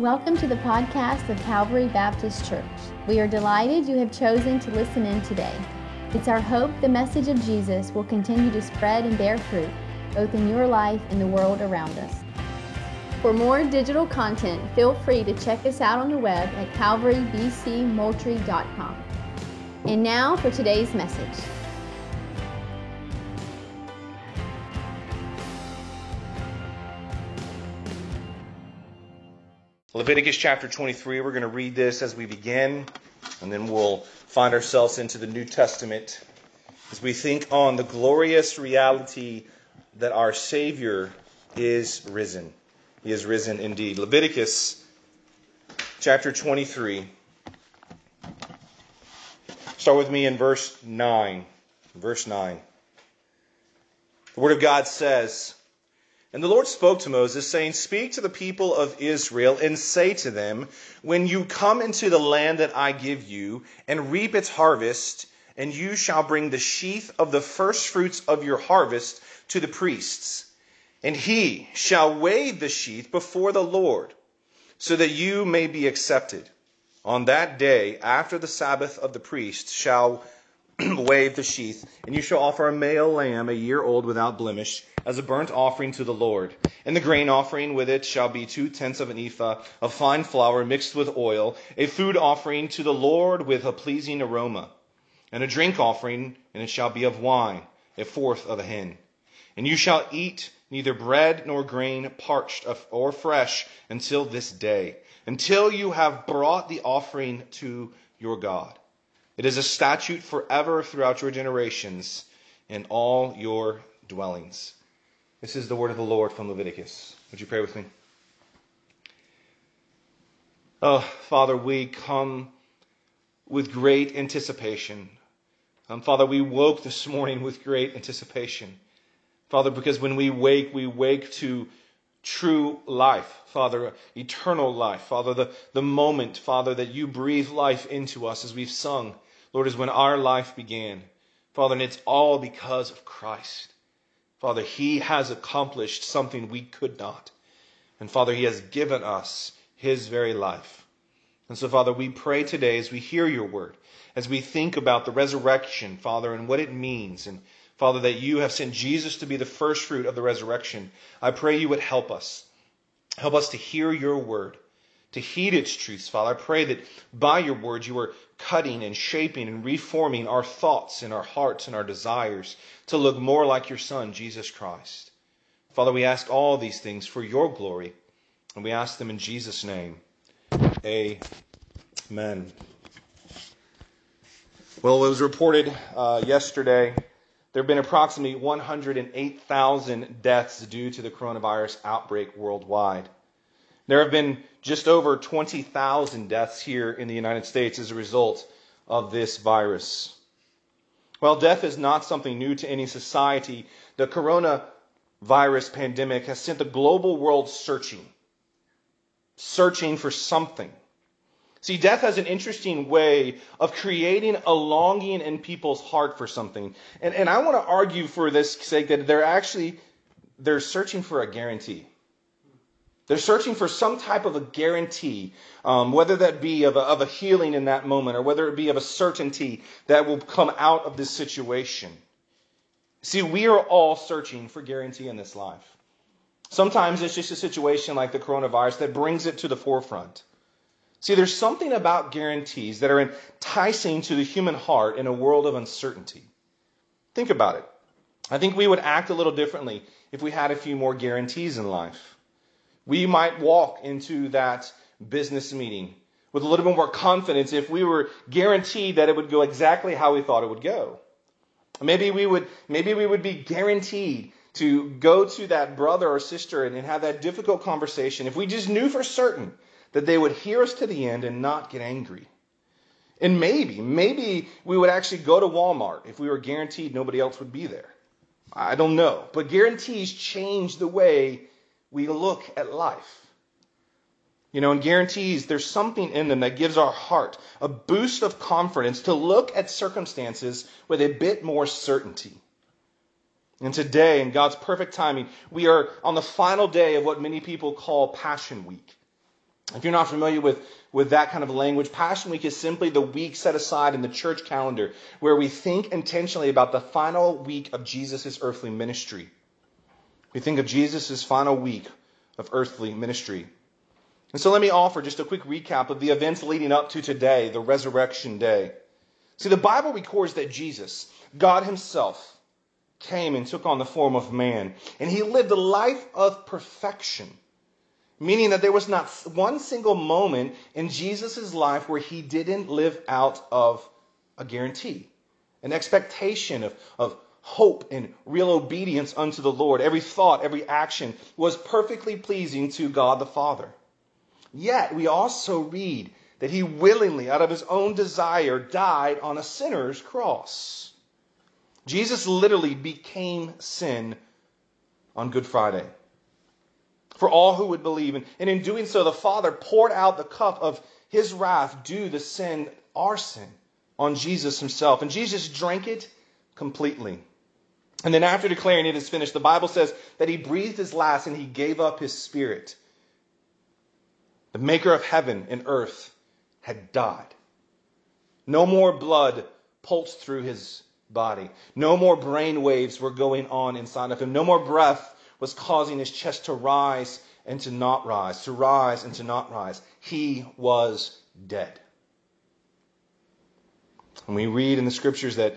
Welcome to the podcast of Calvary Baptist Church. We are delighted you have chosen to listen in today. It's our hope the message of Jesus will continue to spread and bear fruit, both in your life and the world around us. For more digital content, feel free to check us out on the web at calvarybcmoultrie.com. And now for today's message. Leviticus chapter 23, we're going to read this as we begin, and then we'll find ourselves into the New Testament as we think on the glorious reality that our Savior is risen. He is risen indeed. Leviticus chapter 23. Start with me in verse 9. Verse 9. The Word of God says, and the Lord spoke to Moses, saying, Speak to the people of Israel and say to them, When you come into the land that I give you, and reap its harvest, and you shall bring the sheaf of the firstfruits of your harvest to the priests, and he shall weigh the sheaf before the Lord, so that you may be accepted. On that day, after the Sabbath of the priests, shall wave the sheath, and you shall offer a male lamb a year old without blemish as a burnt offering to the Lord. And the grain offering with it shall be two tenths of an ephah of fine flour mixed with oil, a food offering to the Lord with a pleasing aroma, and a drink offering, and it shall be of wine, a fourth of a hin. And you shall eat neither bread nor grain parched or fresh until this day, until you have brought the offering to your God. It is a statute forever throughout your generations in all your dwellings. This is the word of the Lord from Leviticus. Would you pray with me? Oh, Father, we come with great anticipation. Um, Father, we woke this morning with great anticipation. Father, because when we wake, we wake to true life, Father, eternal life. Father, the, the moment, Father, that you breathe life into us as we've sung, Lord, is when our life began. Father, and it's all because of Christ. Father, He has accomplished something we could not. And Father, He has given us His very life. And so, Father, we pray today as we hear your word, as we think about the resurrection, Father, and what it means, and Father, that you have sent Jesus to be the first fruit of the resurrection. I pray you would help us. Help us to hear your word, to heed its truths, Father. I pray that by your word you are cutting and shaping and reforming our thoughts and our hearts and our desires to look more like your Son, Jesus Christ. Father, we ask all these things for your glory, and we ask them in Jesus' name. Amen. Well, it was reported uh, yesterday there have been approximately 108,000 deaths due to the coronavirus outbreak worldwide. There have been just over 20,000 deaths here in the United States as a result of this virus. While death is not something new to any society, the coronavirus pandemic has sent the global world searching, searching for something. See, death has an interesting way of creating a longing in people's heart for something. And, and I want to argue for this sake that they're actually, they're searching for a guarantee. They're searching for some type of a guarantee, um, whether that be of a, of a healing in that moment or whether it be of a certainty that will come out of this situation. See, we are all searching for guarantee in this life. Sometimes it's just a situation like the coronavirus that brings it to the forefront. See, there's something about guarantees that are enticing to the human heart in a world of uncertainty. Think about it. I think we would act a little differently if we had a few more guarantees in life. We might walk into that business meeting with a little bit more confidence if we were guaranteed that it would go exactly how we thought it would go. Maybe we would, maybe we would be guaranteed to go to that brother or sister and, and have that difficult conversation if we just knew for certain that they would hear us to the end and not get angry. And maybe, maybe we would actually go to Walmart if we were guaranteed nobody else would be there. I don't know. But guarantees change the way we look at life. You know, and guarantees, there's something in them that gives our heart a boost of confidence to look at circumstances with a bit more certainty. And today, in God's perfect timing, we are on the final day of what many people call Passion Week. If you're not familiar with, with that kind of language, Passion Week is simply the week set aside in the church calendar where we think intentionally about the final week of Jesus' earthly ministry. We think of Jesus' final week of earthly ministry. And so let me offer just a quick recap of the events leading up to today, the resurrection day. See, the Bible records that Jesus, God Himself, came and took on the form of man, and He lived a life of perfection meaning that there was not one single moment in Jesus' life where he didn't live out of a guarantee, an expectation of, of hope and real obedience unto the Lord. Every thought, every action was perfectly pleasing to God the Father. Yet we also read that he willingly, out of his own desire, died on a sinner's cross. Jesus literally became sin on Good Friday for all who would believe. And, and in doing so, the Father poured out the cup of his wrath due to sin, our sin, on Jesus himself. And Jesus drank it completely. And then after declaring it is finished, the Bible says that he breathed his last and he gave up his spirit. The maker of heaven and earth had died. No more blood pulsed through his body. No more brain waves were going on inside of him. No more breath was causing his chest to rise and to not rise, to rise and to not rise. He was dead. And we read in the scriptures that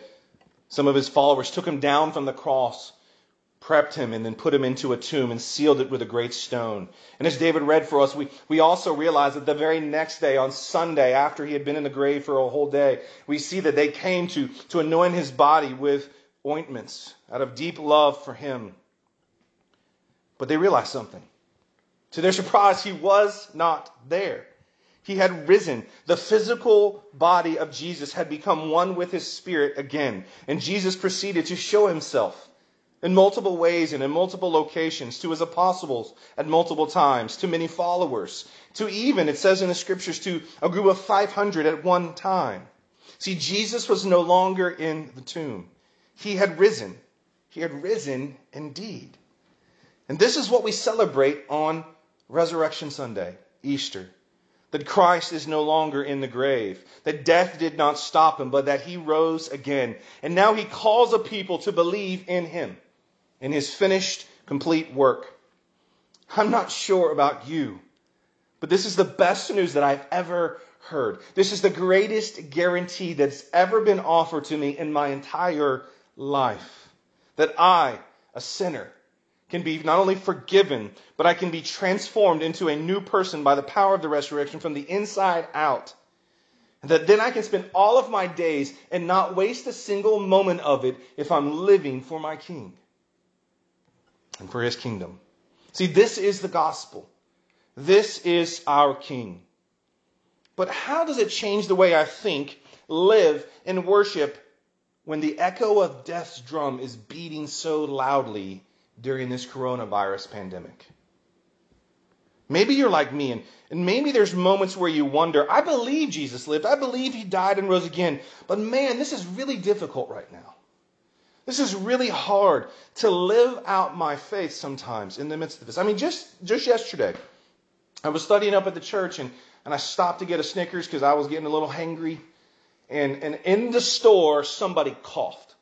some of his followers took him down from the cross, prepped him, and then put him into a tomb and sealed it with a great stone. And as David read for us, we, we also realize that the very next day, on Sunday, after he had been in the grave for a whole day, we see that they came to, to anoint his body with ointments out of deep love for him. But they realized something. To their surprise, he was not there. He had risen. The physical body of Jesus had become one with his spirit again. And Jesus proceeded to show himself in multiple ways and in multiple locations to his apostles at multiple times, to many followers, to even, it says in the scriptures, to a group of 500 at one time. See, Jesus was no longer in the tomb. He had risen. He had risen indeed. And this is what we celebrate on Resurrection Sunday, Easter. That Christ is no longer in the grave, that death did not stop him, but that he rose again. And now he calls a people to believe in him, in his finished, complete work. I'm not sure about you, but this is the best news that I've ever heard. This is the greatest guarantee that's ever been offered to me in my entire life. That I, a sinner, can be not only forgiven, but I can be transformed into a new person by the power of the resurrection from the inside out. That then I can spend all of my days and not waste a single moment of it if I'm living for my King and for his kingdom. See, this is the gospel. This is our King. But how does it change the way I think, live, and worship when the echo of death's drum is beating so loudly during this coronavirus pandemic. Maybe you're like me, and, and maybe there's moments where you wonder, I believe Jesus lived, I believe he died and rose again, but man, this is really difficult right now. This is really hard to live out my faith sometimes in the midst of this. I mean, just, just yesterday, I was studying up at the church and, and I stopped to get a Snickers because I was getting a little hangry. And, and in the store, somebody coughed.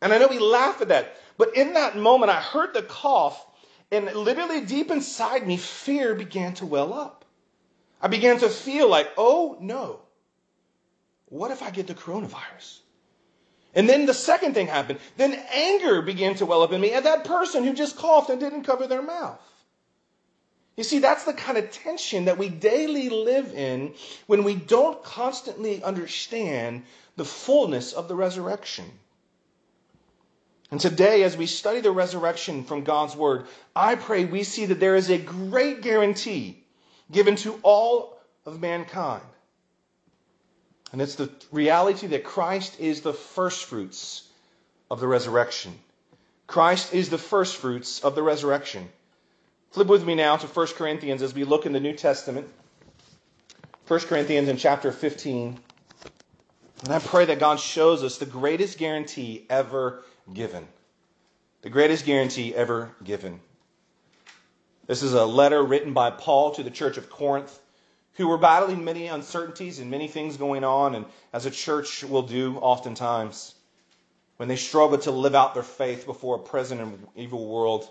And I know we laugh at that, but in that moment, I heard the cough, and literally deep inside me, fear began to well up. I began to feel like, oh no, what if I get the coronavirus? And then the second thing happened. Then anger began to well up in me at that person who just coughed and didn't cover their mouth. You see, that's the kind of tension that we daily live in when we don't constantly understand the fullness of the resurrection. And today, as we study the resurrection from God's Word, I pray we see that there is a great guarantee given to all of mankind. And it's the reality that Christ is the firstfruits of the resurrection. Christ is the firstfruits of the resurrection. Flip with me now to 1 Corinthians as we look in the New Testament. 1 Corinthians in chapter 15. And I pray that God shows us the greatest guarantee ever given. The greatest guarantee ever given. This is a letter written by Paul to the church of Corinth, who were battling many uncertainties and many things going on, and as a church will do oftentimes, when they struggle to live out their faith before a present and evil world.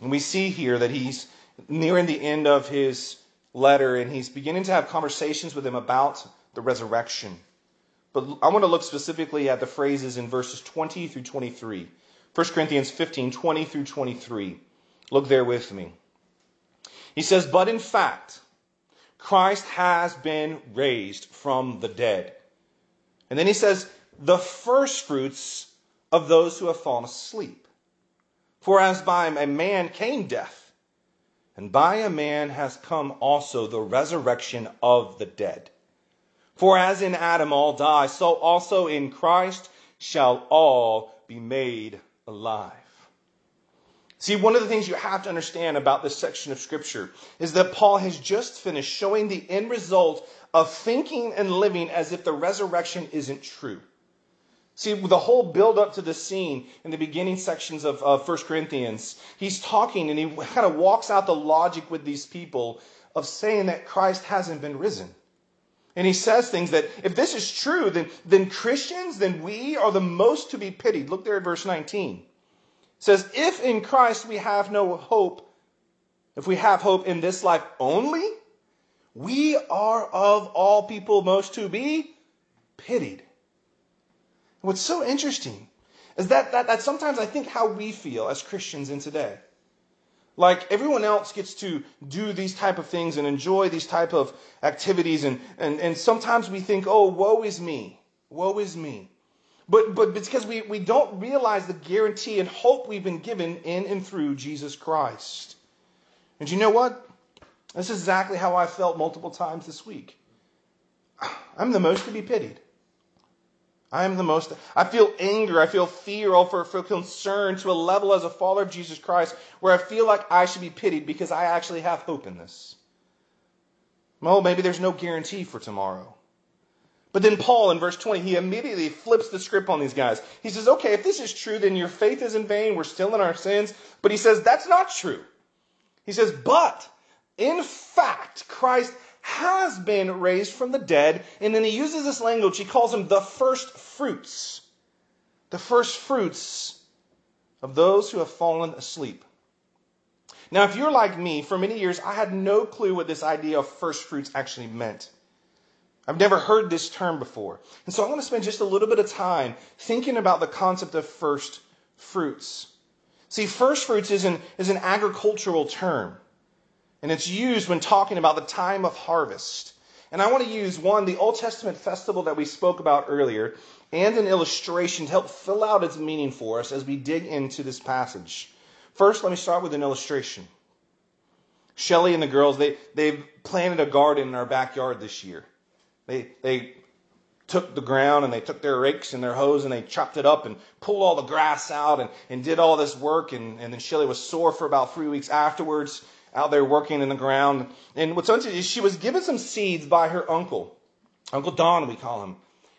And we see here that he's nearing the end of his letter and he's beginning to have conversations with them about the resurrection. But I want to look specifically at the phrases in verses 20 through 23. 1 Corinthians 15, 20 through 23. Look there with me. He says, But in fact, Christ has been raised from the dead. And then he says, the first fruits of those who have fallen asleep. For as by a man came death, and by a man has come also the resurrection of the dead. For as in Adam all die, so also in Christ shall all be made alive. See, one of the things you have to understand about this section of Scripture is that Paul has just finished showing the end result of thinking and living as if the resurrection isn't true. See, the whole build up to the scene in the beginning sections of, of 1 Corinthians, he's talking and he kind of walks out the logic with these people of saying that Christ hasn't been risen. And he says things that if this is true, then, then Christians, then we are the most to be pitied. Look there at verse 19. It says, If in Christ we have no hope, if we have hope in this life only, we are of all people most to be pitied. What's so interesting is that, that, that sometimes I think how we feel as Christians in today. Like everyone else gets to do these type of things and enjoy these type of activities and, and, and sometimes we think, oh, woe is me. Woe is me. But, but because we, we don't realize the guarantee and hope we've been given in and through Jesus Christ. And you know what? This is exactly how I felt multiple times this week. I'm the most to be pitied. I am the most, I feel anger, I feel fear, I feel concern to a level as a follower of Jesus Christ where I feel like I should be pitied because I actually have hope in this. Well, maybe there's no guarantee for tomorrow. But then Paul in verse 20, he immediately flips the script on these guys. He says, okay, if this is true, then your faith is in vain. We're still in our sins. But he says, that's not true. He says, but in fact, Christ has been raised from the dead. And then he uses this language. He calls them the first fruits. The first fruits of those who have fallen asleep. Now, if you're like me, for many years, I had no clue what this idea of first fruits actually meant. I've never heard this term before. And so I want to spend just a little bit of time thinking about the concept of first fruits. See, first fruits is an, is an agricultural term. And it's used when talking about the time of harvest. And I want to use one, the Old Testament festival that we spoke about earlier, and an illustration to help fill out its meaning for us as we dig into this passage. First, let me start with an illustration. Shelly and the girls, they, they've planted a garden in our backyard this year. They, they took the ground and they took their rakes and their hoes and they chopped it up and pulled all the grass out and, and did all this work. And, and then Shelly was sore for about three weeks afterwards out there working in the ground. And what's interesting is she was given some seeds by her uncle, Uncle Don, we call him.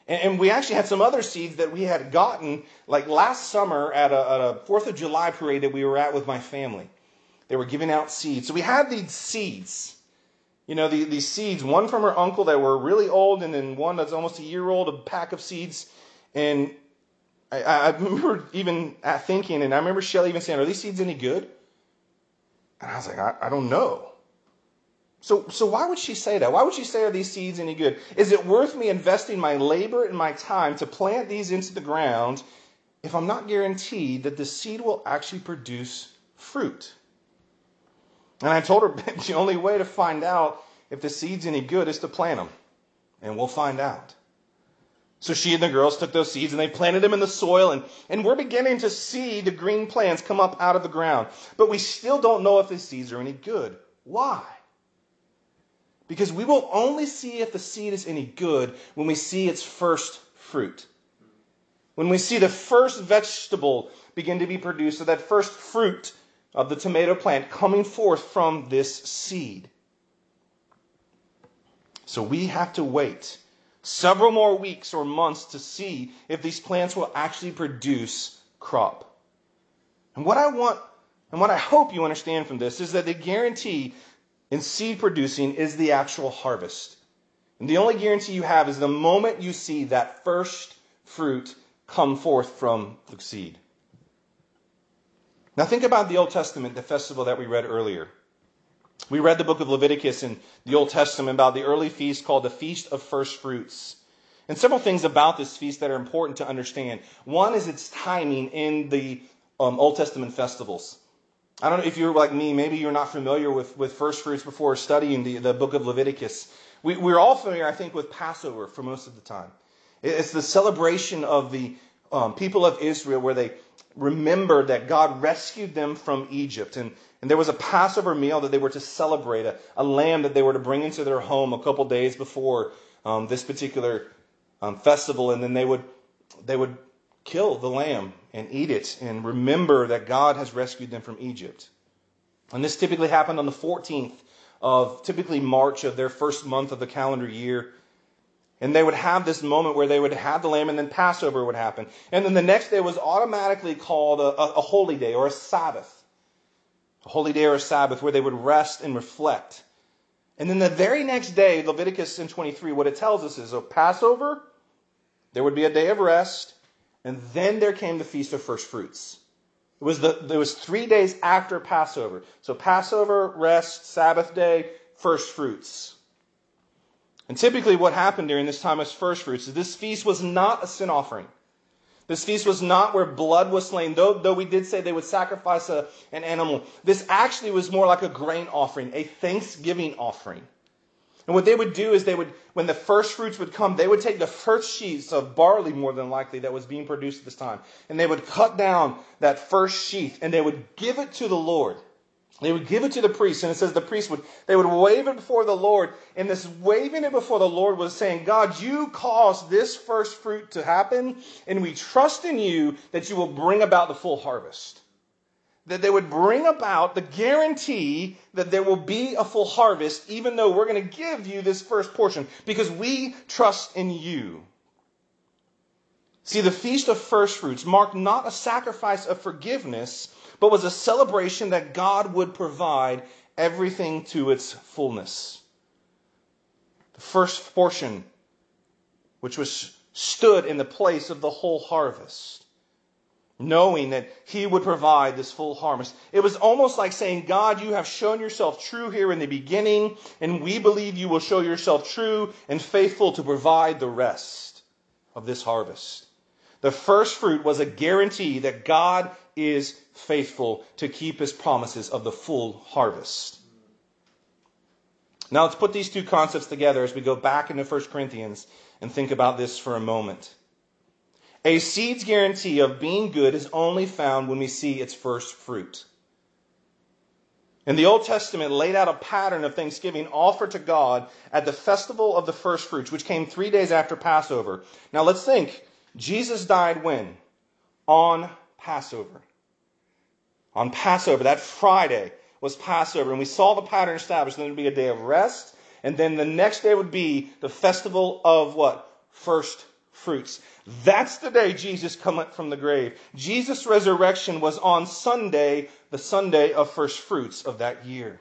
And, we actually had some other seeds that we had gotten like last summer at a, Fourth of July parade that we were at with my family. They were giving out seeds. So we had these seeds. You know, the, these seeds, one from her uncle that were really old, and then one that's almost a year old, a pack of seeds. And I, I remember even uh, thinking, and I remember Shelly even saying, Are these seeds any good? And I was like, I, I don't know. So, so why would she say that? Why would she say, are these seeds any good? Is it worth me investing my labor and my time to plant these into the ground if I'm not guaranteed that the seed will actually produce fruit? And I told her the only way to find out if the seed's any good is to plant them. And we'll find out. So she and the girls took those seeds and they planted them in the soil, and, and we're beginning to see the green plants come up out of the ground. But we still don't know if the seeds are any good. Why? Because we will only see if the seed is any good when we see its first fruit. When we see the first vegetable begin to be produced, or that first fruit of the tomato plant coming forth from this seed. So we have to wait several more weeks or months to see if these plants will actually produce crop. And what I want And what I hope you understand from this is that the guarantee in seed producing is the actual harvest. And the only guarantee you have is the moment you see that first fruit come forth from the seed. Now think about the Old Testament, the festival that we read earlier. We read the book of Leviticus in the Old Testament about the early feast called the Feast of First Fruits. And several things about this feast that are important to understand. One is its timing in the um, Old Testament festivals. I don't know if you're like me, maybe you're not familiar with, with first fruits before studying the, the book of Leviticus. We, we're all familiar, I think, with Passover for most of the time. It's the celebration of the um, people of Israel where they remembered that God rescued them from Egypt. And, and there was a Passover meal that they were to celebrate, a, a lamb that they were to bring into their home a couple days before um, this particular um, festival. And then they would, they would kill the lamb and eat it and remember that God has rescued them from Egypt. And this typically happened on the 14th of typically March of their first month of the calendar year. And they would have this moment where they would have the lamb, and then Passover would happen. And then the next day was automatically called a, a, a holy day or a Sabbath. A holy day or a Sabbath where they would rest and reflect. And then the very next day, Leviticus in 23, what it tells us is a Passover, there would be a day of rest, and then there came the Feast of First Fruits. It was, the, it was three days after Passover. So Passover, rest, Sabbath day, first fruits. And typically, what happened during this time of first fruits is this feast was not a sin offering. This feast was not where blood was slain, though, though we did say they would sacrifice a, an animal. This actually was more like a grain offering, a thanksgiving offering. And what they would do is they would, when the first fruits would come, they would take the first sheaths of barley, more than likely, that was being produced at this time, and they would cut down that first sheath and they would give it to the Lord. They would give it to the priest, and it says the priest would, they would wave it before the Lord. And this waving it before the Lord was saying, God, you caused this first fruit to happen, and we trust in you that you will bring about the full harvest. That they would bring about the guarantee that there will be a full harvest, even though we're going to give you this first portion, because we trust in you. See, the Feast of First Fruits marked not a sacrifice of forgiveness but was a celebration that God would provide everything to its fullness. The first portion, which was stood in the place of the whole harvest, knowing that He would provide this full harvest. It was almost like saying, God, you have shown yourself true here in the beginning, and we believe you will show yourself true and faithful to provide the rest of this harvest. The first fruit was a guarantee that God is faithful to keep his promises of the full harvest. Now let's put these two concepts together as we go back into 1 Corinthians and think about this for a moment. A seed's guarantee of being good is only found when we see its first fruit. And the Old Testament laid out a pattern of thanksgiving offered to God at the festival of the first fruits, which came three days after Passover. Now let's think. Jesus died when? On Passover. On Passover, that Friday was Passover, and we saw the pattern established. Then there would be a day of rest, and then the next day would be the festival of what? First fruits. That's the day Jesus cometh from the grave. Jesus' resurrection was on Sunday, the Sunday of first fruits of that year.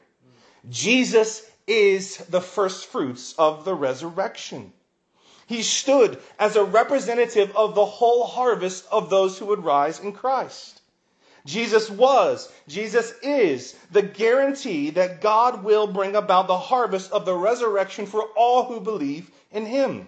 Jesus is the first fruits of the resurrection. He stood as a representative of the whole harvest of those who would rise in Christ. Jesus was, Jesus is the guarantee that God will bring about the harvest of the resurrection for all who believe in him.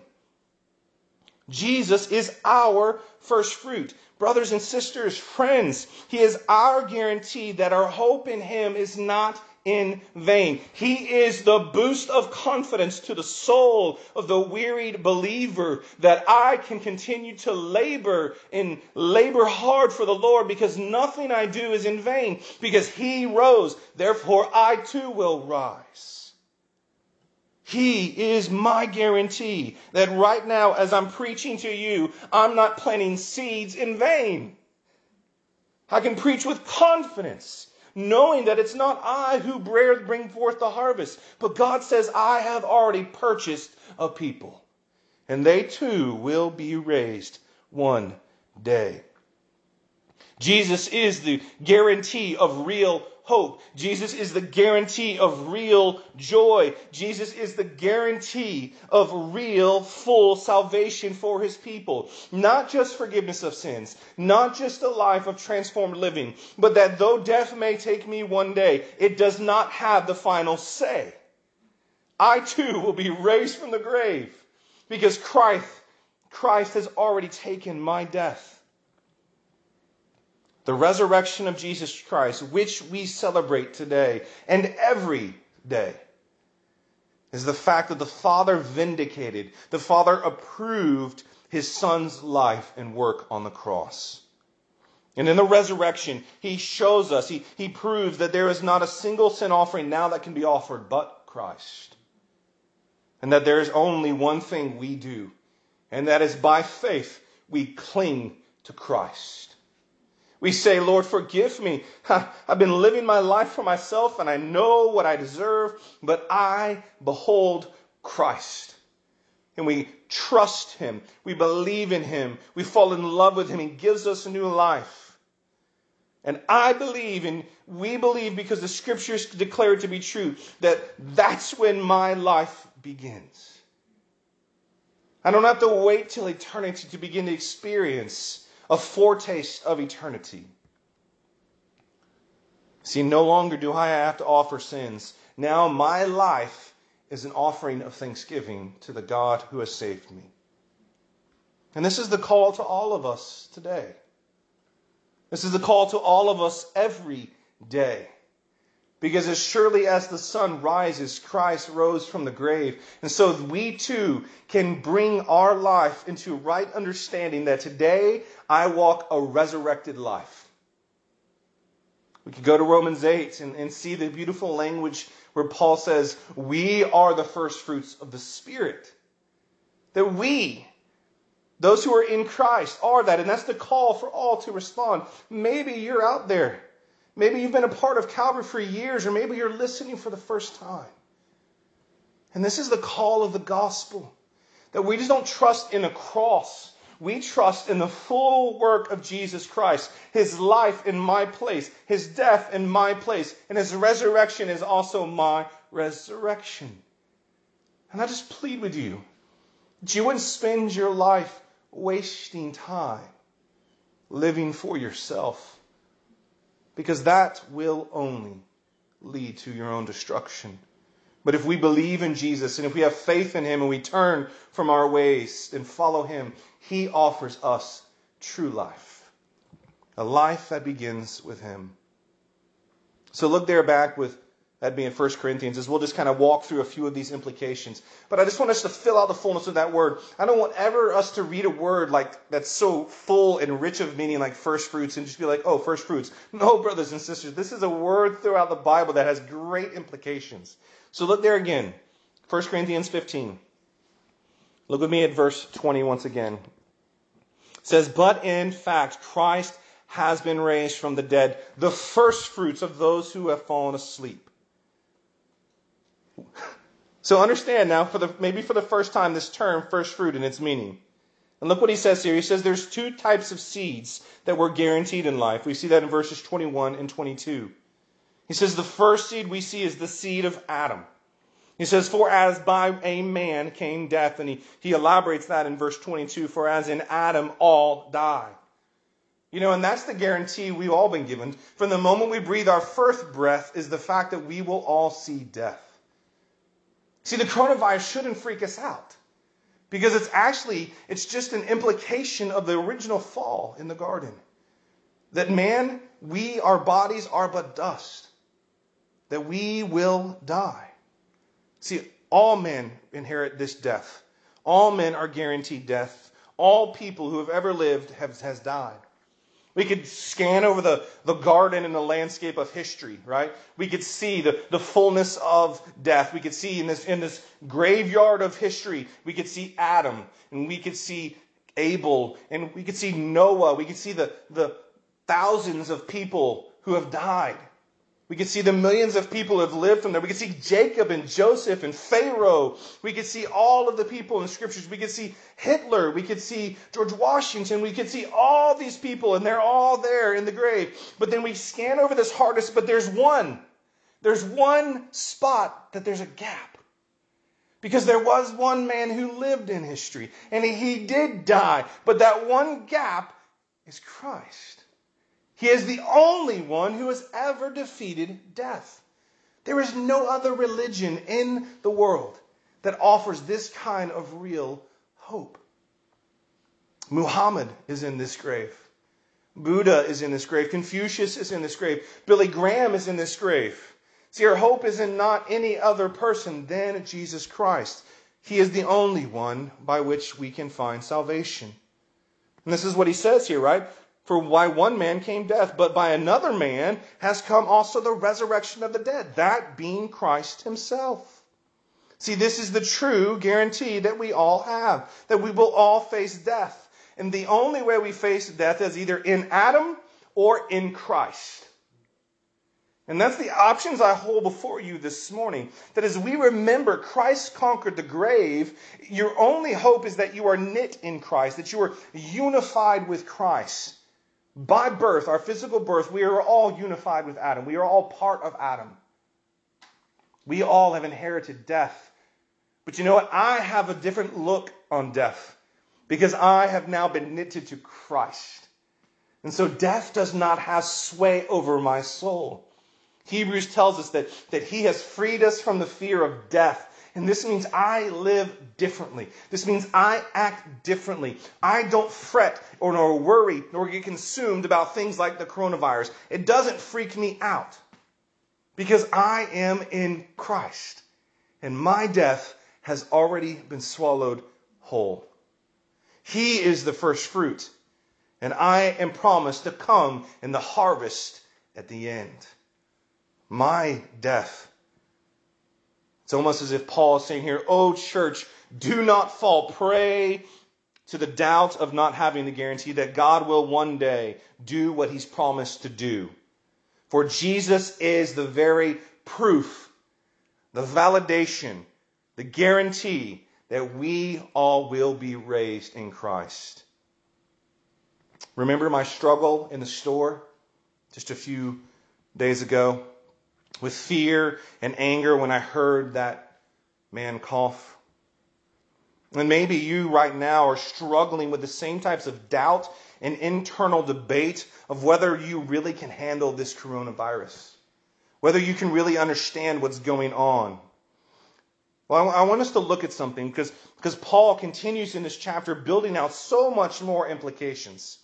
Jesus is our first fruit. Brothers and sisters, friends, he is our guarantee that our hope in him is not in vain. He is the boost of confidence to the soul of the wearied believer that I can continue to labor and labor hard for the Lord because nothing I do is in vain because he rose. Therefore I too will rise. He is my guarantee that right now, as I'm preaching to you, I'm not planting seeds in vain. I can preach with confidence knowing that it's not I who bring forth the harvest, but God says, I have already purchased a people, and they too will be raised one day. Jesus is the guarantee of real hope. Jesus is the guarantee of real joy. Jesus is the guarantee of real full salvation for his people. Not just forgiveness of sins, not just a life of transformed living, but that though death may take me one day, it does not have the final say. I too will be raised from the grave because Christ, Christ has already taken my death. The resurrection of Jesus Christ, which we celebrate today and every day, is the fact that the Father vindicated, the Father approved his Son's life and work on the cross. And in the resurrection, he shows us, he, he proves that there is not a single sin offering now that can be offered but Christ. And that there is only one thing we do, and that is by faith we cling to Christ. We say, Lord, forgive me. I've been living my life for myself and I know what I deserve, but I behold Christ. And we trust him. We believe in him. We fall in love with him. He gives us a new life. And I believe, and we believe because the scriptures declare it to be true, that that's when my life begins. I don't have to wait till eternity to begin to experience a foretaste of eternity. See, no longer do I have to offer sins. Now my life is an offering of thanksgiving to the God who has saved me. And this is the call to all of us today. This is the call to all of us every day. Because as surely as the sun rises, Christ rose from the grave. And so we too can bring our life into right understanding that today I walk a resurrected life. We could go to Romans 8 and, and see the beautiful language where Paul says, We are the first fruits of the Spirit. That we, those who are in Christ, are that. And that's the call for all to respond. Maybe you're out there Maybe you've been a part of Calvary for years, or maybe you're listening for the first time. And this is the call of the gospel that we just don't trust in a cross. We trust in the full work of Jesus Christ, his life in my place, his death in my place, and his resurrection is also my resurrection. And I just plead with you that you wouldn't spend your life wasting time living for yourself because that will only lead to your own destruction. But if we believe in Jesus and if we have faith in Him and we turn from our ways and follow Him, He offers us true life. A life that begins with Him. So look there back with that being 1 Corinthians, as we'll just kind of walk through a few of these implications. But I just want us to fill out the fullness of that word. I don't want ever us to read a word like that's so full and rich of meaning like first fruits and just be like, oh, first fruits. No, brothers and sisters, this is a word throughout the Bible that has great implications. So look there again. 1 Corinthians 15. Look with me at verse 20 once again. It says, But in fact, Christ has been raised from the dead, the first fruits of those who have fallen asleep. So understand now, for the, maybe for the first time, this term, first fruit, and its meaning. And look what he says here. He says there's two types of seeds that were guaranteed in life. We see that in verses 21 and 22. He says the first seed we see is the seed of Adam. He says, For as by a man came death, and he, he elaborates that in verse 22, for as in Adam all die. You know, and that's the guarantee we've all been given. From the moment we breathe our first breath is the fact that we will all see death. See, the coronavirus shouldn't freak us out because it's actually it's just an implication of the original fall in the garden. That man, we our bodies are but dust. That we will die. See, all men inherit this death. All men are guaranteed death. All people who have ever lived have has died. We could scan over the, the garden and the landscape of history, right? We could see the, the fullness of death. We could see in this, in this graveyard of history, we could see Adam and we could see Abel and we could see Noah. We could see the, the thousands of people who have died. We could see the millions of people who have lived from there. We could see Jacob and Joseph and Pharaoh. We could see all of the people in scriptures. We could see Hitler. We could see George Washington. We could see all these people, and they're all there in the grave. But then we scan over this hardest, but there's one. There's one spot that there's a gap. Because there was one man who lived in history, and he did die. But that one gap is Christ. He is the only one who has ever defeated death. There is no other religion in the world that offers this kind of real hope. Muhammad is in this grave. Buddha is in this grave. Confucius is in this grave. Billy Graham is in this grave. See, our hope is in not any other person than Jesus Christ. He is the only one by which we can find salvation. And this is what he says here, right? For by one man came death, but by another man has come also the resurrection of the dead, that being Christ himself. See, this is the true guarantee that we all have, that we will all face death. And the only way we face death is either in Adam or in Christ. And that's the options I hold before you this morning. That as we remember Christ conquered the grave, your only hope is that you are knit in Christ, that you are unified with Christ. By birth, our physical birth, we are all unified with Adam. We are all part of Adam. We all have inherited death. But you know what? I have a different look on death because I have now been knitted to Christ. And so death does not have sway over my soul. Hebrews tells us that, that he has freed us from the fear of death and this means I live differently. This means I act differently. I don't fret or nor worry nor get consumed about things like the coronavirus. It doesn't freak me out because I am in Christ and my death has already been swallowed whole. He is the first fruit and I am promised to come in the harvest at the end. My death it's almost as if Paul is saying here, Oh, church, do not fall prey to the doubt of not having the guarantee that God will one day do what he's promised to do. For Jesus is the very proof, the validation, the guarantee that we all will be raised in Christ. Remember my struggle in the store just a few days ago? With fear and anger when I heard that man cough. And maybe you right now are struggling with the same types of doubt and internal debate of whether you really can handle this coronavirus, whether you can really understand what's going on. Well, I want us to look at something because, because Paul continues in this chapter building out so much more implications.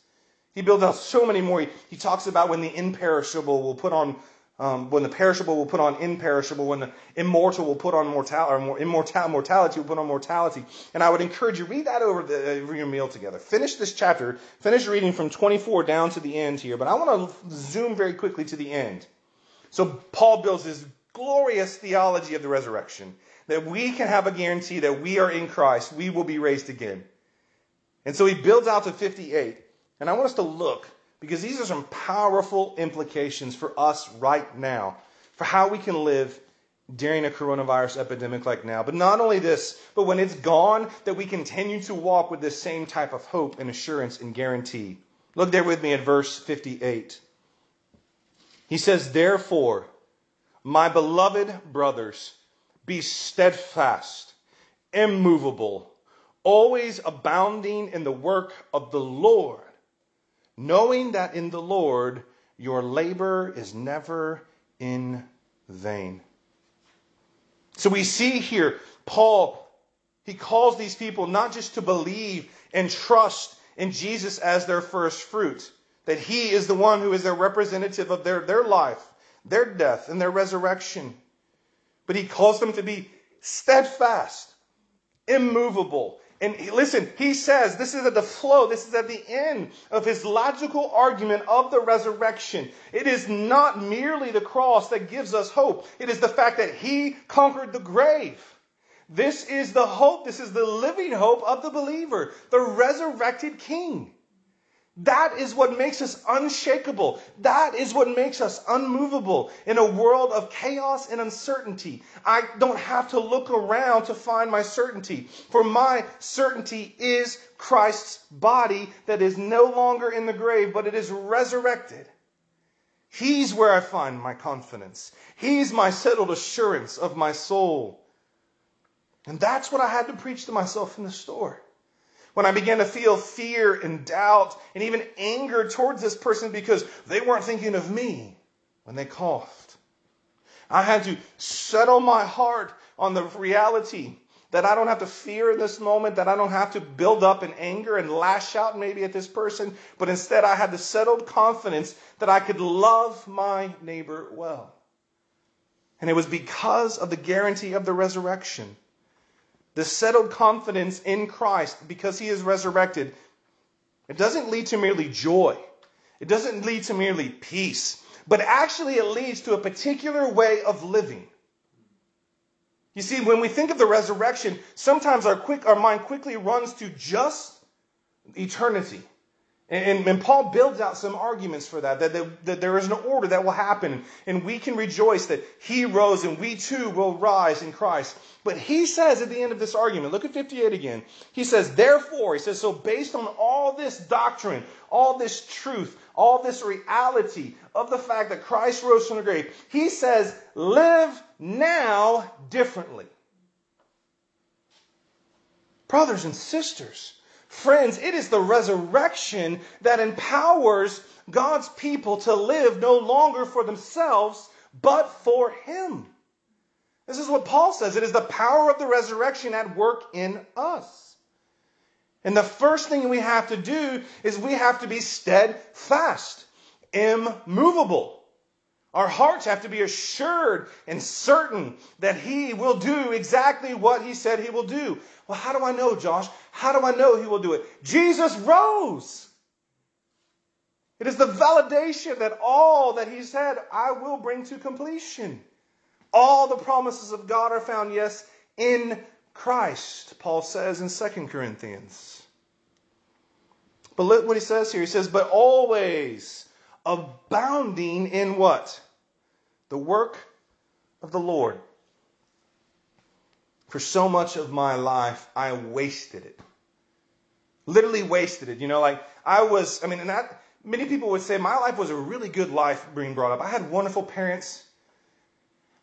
He builds out so many more. He, he talks about when the imperishable will put on um, when the perishable will put on imperishable, when the immortal will put on mortality, or immortal, mortality will put on mortality. And I would encourage you, read that over, the, over your meal together. Finish this chapter. Finish reading from 24 down to the end here. But I want to zoom very quickly to the end. So Paul builds this glorious theology of the resurrection that we can have a guarantee that we are in Christ, we will be raised again. And so he builds out to 58. And I want us to look because these are some powerful implications for us right now for how we can live during a coronavirus epidemic like now. But not only this, but when it's gone, that we continue to walk with this same type of hope and assurance and guarantee. Look there with me at verse 58. He says, Therefore, my beloved brothers, be steadfast, immovable, always abounding in the work of the Lord knowing that in the Lord your labor is never in vain. So we see here, Paul, he calls these people not just to believe and trust in Jesus as their first fruit, that he is the one who is their representative of their, their life, their death, and their resurrection. But he calls them to be steadfast, immovable, and listen, he says this is at the flow, this is at the end of his logical argument of the resurrection. It is not merely the cross that gives us hope, it is the fact that he conquered the grave. This is the hope, this is the living hope of the believer, the resurrected king. That is what makes us unshakable. That is what makes us unmovable in a world of chaos and uncertainty. I don't have to look around to find my certainty, for my certainty is Christ's body that is no longer in the grave, but it is resurrected. He's where I find my confidence. He's my settled assurance of my soul. And that's what I had to preach to myself in the store when I began to feel fear and doubt and even anger towards this person because they weren't thinking of me when they coughed. I had to settle my heart on the reality that I don't have to fear in this moment, that I don't have to build up in anger and lash out maybe at this person, but instead I had the settled confidence that I could love my neighbor well. And it was because of the guarantee of the resurrection the settled confidence in Christ because he is resurrected, it doesn't lead to merely joy. It doesn't lead to merely peace, but actually it leads to a particular way of living. You see, when we think of the resurrection, sometimes our quick our mind quickly runs to just eternity. And, and, Paul builds out some arguments for that, that, that, that there is an order that will happen, and we can rejoice that he rose and we too will rise in Christ. But he says at the end of this argument, look at 58 again. He says, therefore, he says, so based on all this doctrine, all this truth, all this reality of the fact that Christ rose from the grave, he says, live now differently. Brothers and sisters, Friends, it is the resurrection that empowers God's people to live no longer for themselves, but for Him. This is what Paul says. It is the power of the resurrection at work in us. And the first thing we have to do is we have to be steadfast, immovable. Our hearts have to be assured and certain that He will do exactly what He said He will do. Well, how do I know, Josh? How do I know he will do it? Jesus rose. It is the validation that all that he said, I will bring to completion. All the promises of God are found, yes, in Christ, Paul says in 2 Corinthians. But look what he says here. He says, but always abounding in what? The work of the Lord. For so much of my life, I wasted it. Literally wasted it. You know, like I was, I mean, and that, many people would say my life was a really good life being brought up. I had wonderful parents.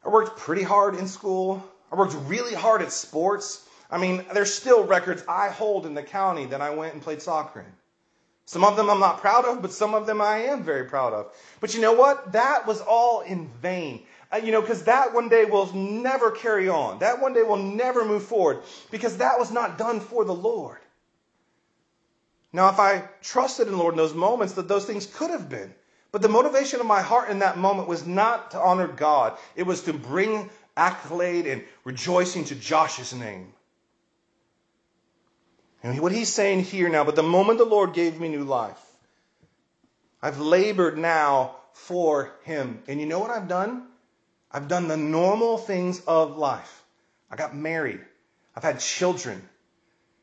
I worked pretty hard in school. I worked really hard at sports. I mean, there's still records I hold in the county that I went and played soccer in. Some of them I'm not proud of, but some of them I am very proud of. But you know what? That was all in vain. Uh, you know, because that one day will never carry on. That one day will never move forward because that was not done for the Lord. Now, if I trusted in the Lord in those moments, that those things could have been. But the motivation of my heart in that moment was not to honor God. It was to bring accolade and rejoicing to Josh's name. And what he's saying here now, but the moment the Lord gave me new life, I've labored now for him. And you know what I've done? I've done the normal things of life. I got married. I've had children.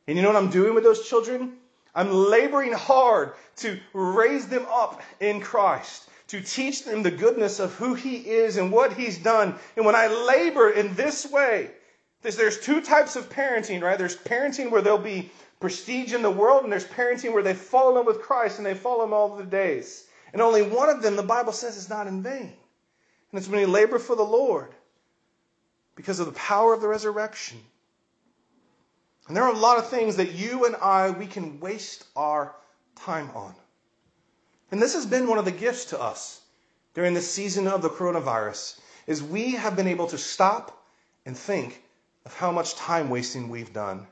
And you know what I'm doing with those children? I'm laboring hard to raise them up in Christ, to teach them the goodness of who He is and what He's done. And when I labor in this way, there's two types of parenting, right? There's parenting where there'll be prestige in the world, and there's parenting where they fall in with Christ and they follow Him all the days. And only one of them, the Bible says, is not in vain. And it's when you labor for the Lord because of the power of the resurrection. And there are a lot of things that you and I, we can waste our time on. And this has been one of the gifts to us during this season of the coronavirus, is we have been able to stop and think of how much time wasting we've done.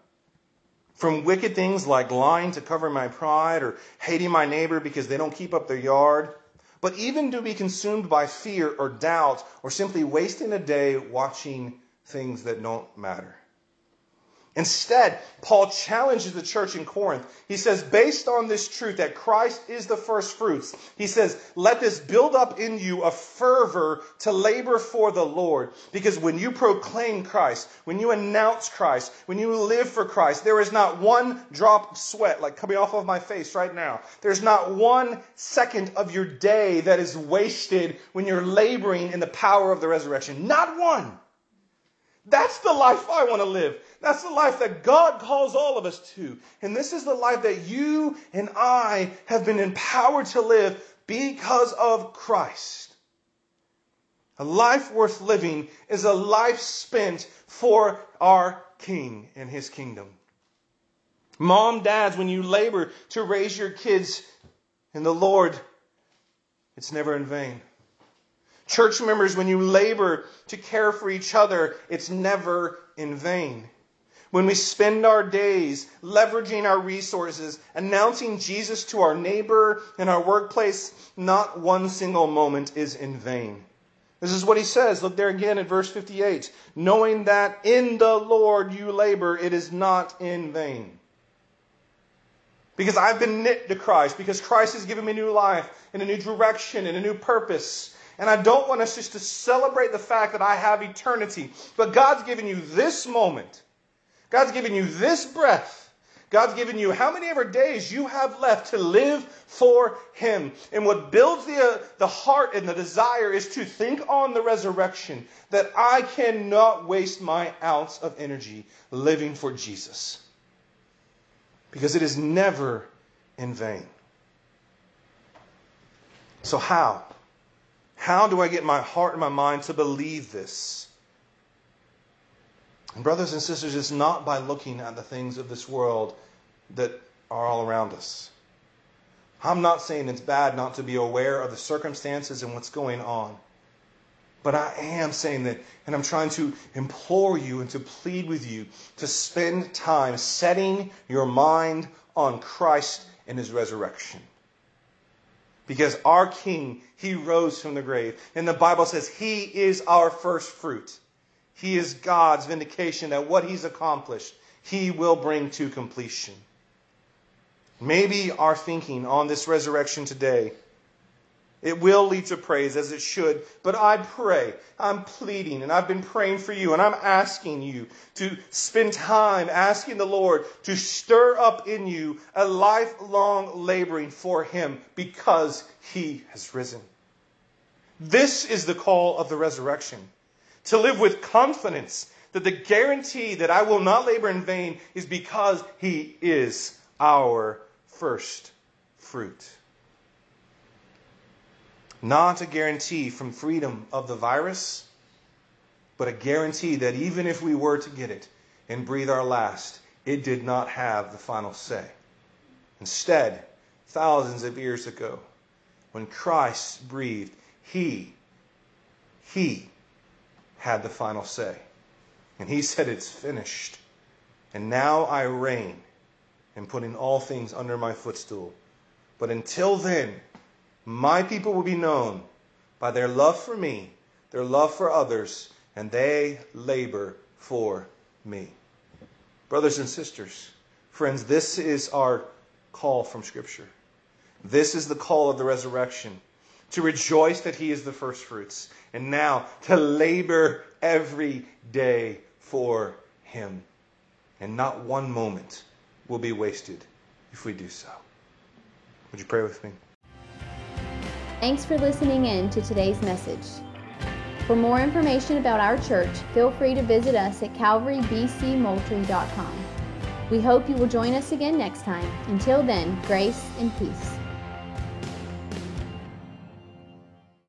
From wicked things like lying to cover my pride or hating my neighbor because they don't keep up their yard, but even to be consumed by fear or doubt or simply wasting a day watching things that don't matter. Instead, Paul challenges the church in Corinth. He says, based on this truth that Christ is the first fruits, he says, let this build up in you a fervor to labor for the Lord. Because when you proclaim Christ, when you announce Christ, when you live for Christ, there is not one drop of sweat like coming off of my face right now. There's not one second of your day that is wasted when you're laboring in the power of the resurrection. Not one. That's the life I want to live. That's the life that God calls all of us to. And this is the life that you and I have been empowered to live because of Christ. A life worth living is a life spent for our King and His kingdom. Mom, dads, when you labor to raise your kids in the Lord, it's never in vain. Church members, when you labor to care for each other, it's never in vain. When we spend our days leveraging our resources, announcing Jesus to our neighbor in our workplace, not one single moment is in vain. This is what he says. Look there again in verse 58. Knowing that in the Lord you labor, it is not in vain. Because I've been knit to Christ, because Christ has given me new life and a new direction and a new purpose. And I don't want us just to celebrate the fact that I have eternity, but God's given you this moment God's given you this breath. God's given you how many ever days you have left to live for Him. And what builds the, uh, the heart and the desire is to think on the resurrection that I cannot waste my ounce of energy living for Jesus. Because it is never in vain. So, how? How do I get my heart and my mind to believe this? And brothers and sisters, it's not by looking at the things of this world that are all around us. I'm not saying it's bad not to be aware of the circumstances and what's going on. But I am saying that, and I'm trying to implore you and to plead with you to spend time setting your mind on Christ and his resurrection. Because our King, he rose from the grave. And the Bible says he is our first fruit. He is God's vindication that what He's accomplished, He will bring to completion. Maybe our thinking on this resurrection today, it will lead to praise as it should, but I pray, I'm pleading, and I've been praying for you, and I'm asking you to spend time asking the Lord to stir up in you a lifelong laboring for Him because He has risen. This is the call of the resurrection to live with confidence that the guarantee that I will not labor in vain is because He is our first fruit. Not a guarantee from freedom of the virus, but a guarantee that even if we were to get it and breathe our last, it did not have the final say. Instead, thousands of years ago, when Christ breathed, He, He had the final say. And he said, It's finished. And now I reign and put in putting all things under my footstool. But until then, my people will be known by their love for me, their love for others, and they labor for me. Brothers and sisters, friends, this is our call from Scripture. This is the call of the resurrection to rejoice that He is the first fruits, and now to labor every day for Him. And not one moment will be wasted if we do so. Would you pray with me? Thanks for listening in to today's message. For more information about our church, feel free to visit us at calvarybcmoultrie.com. We hope you will join us again next time. Until then, grace and peace.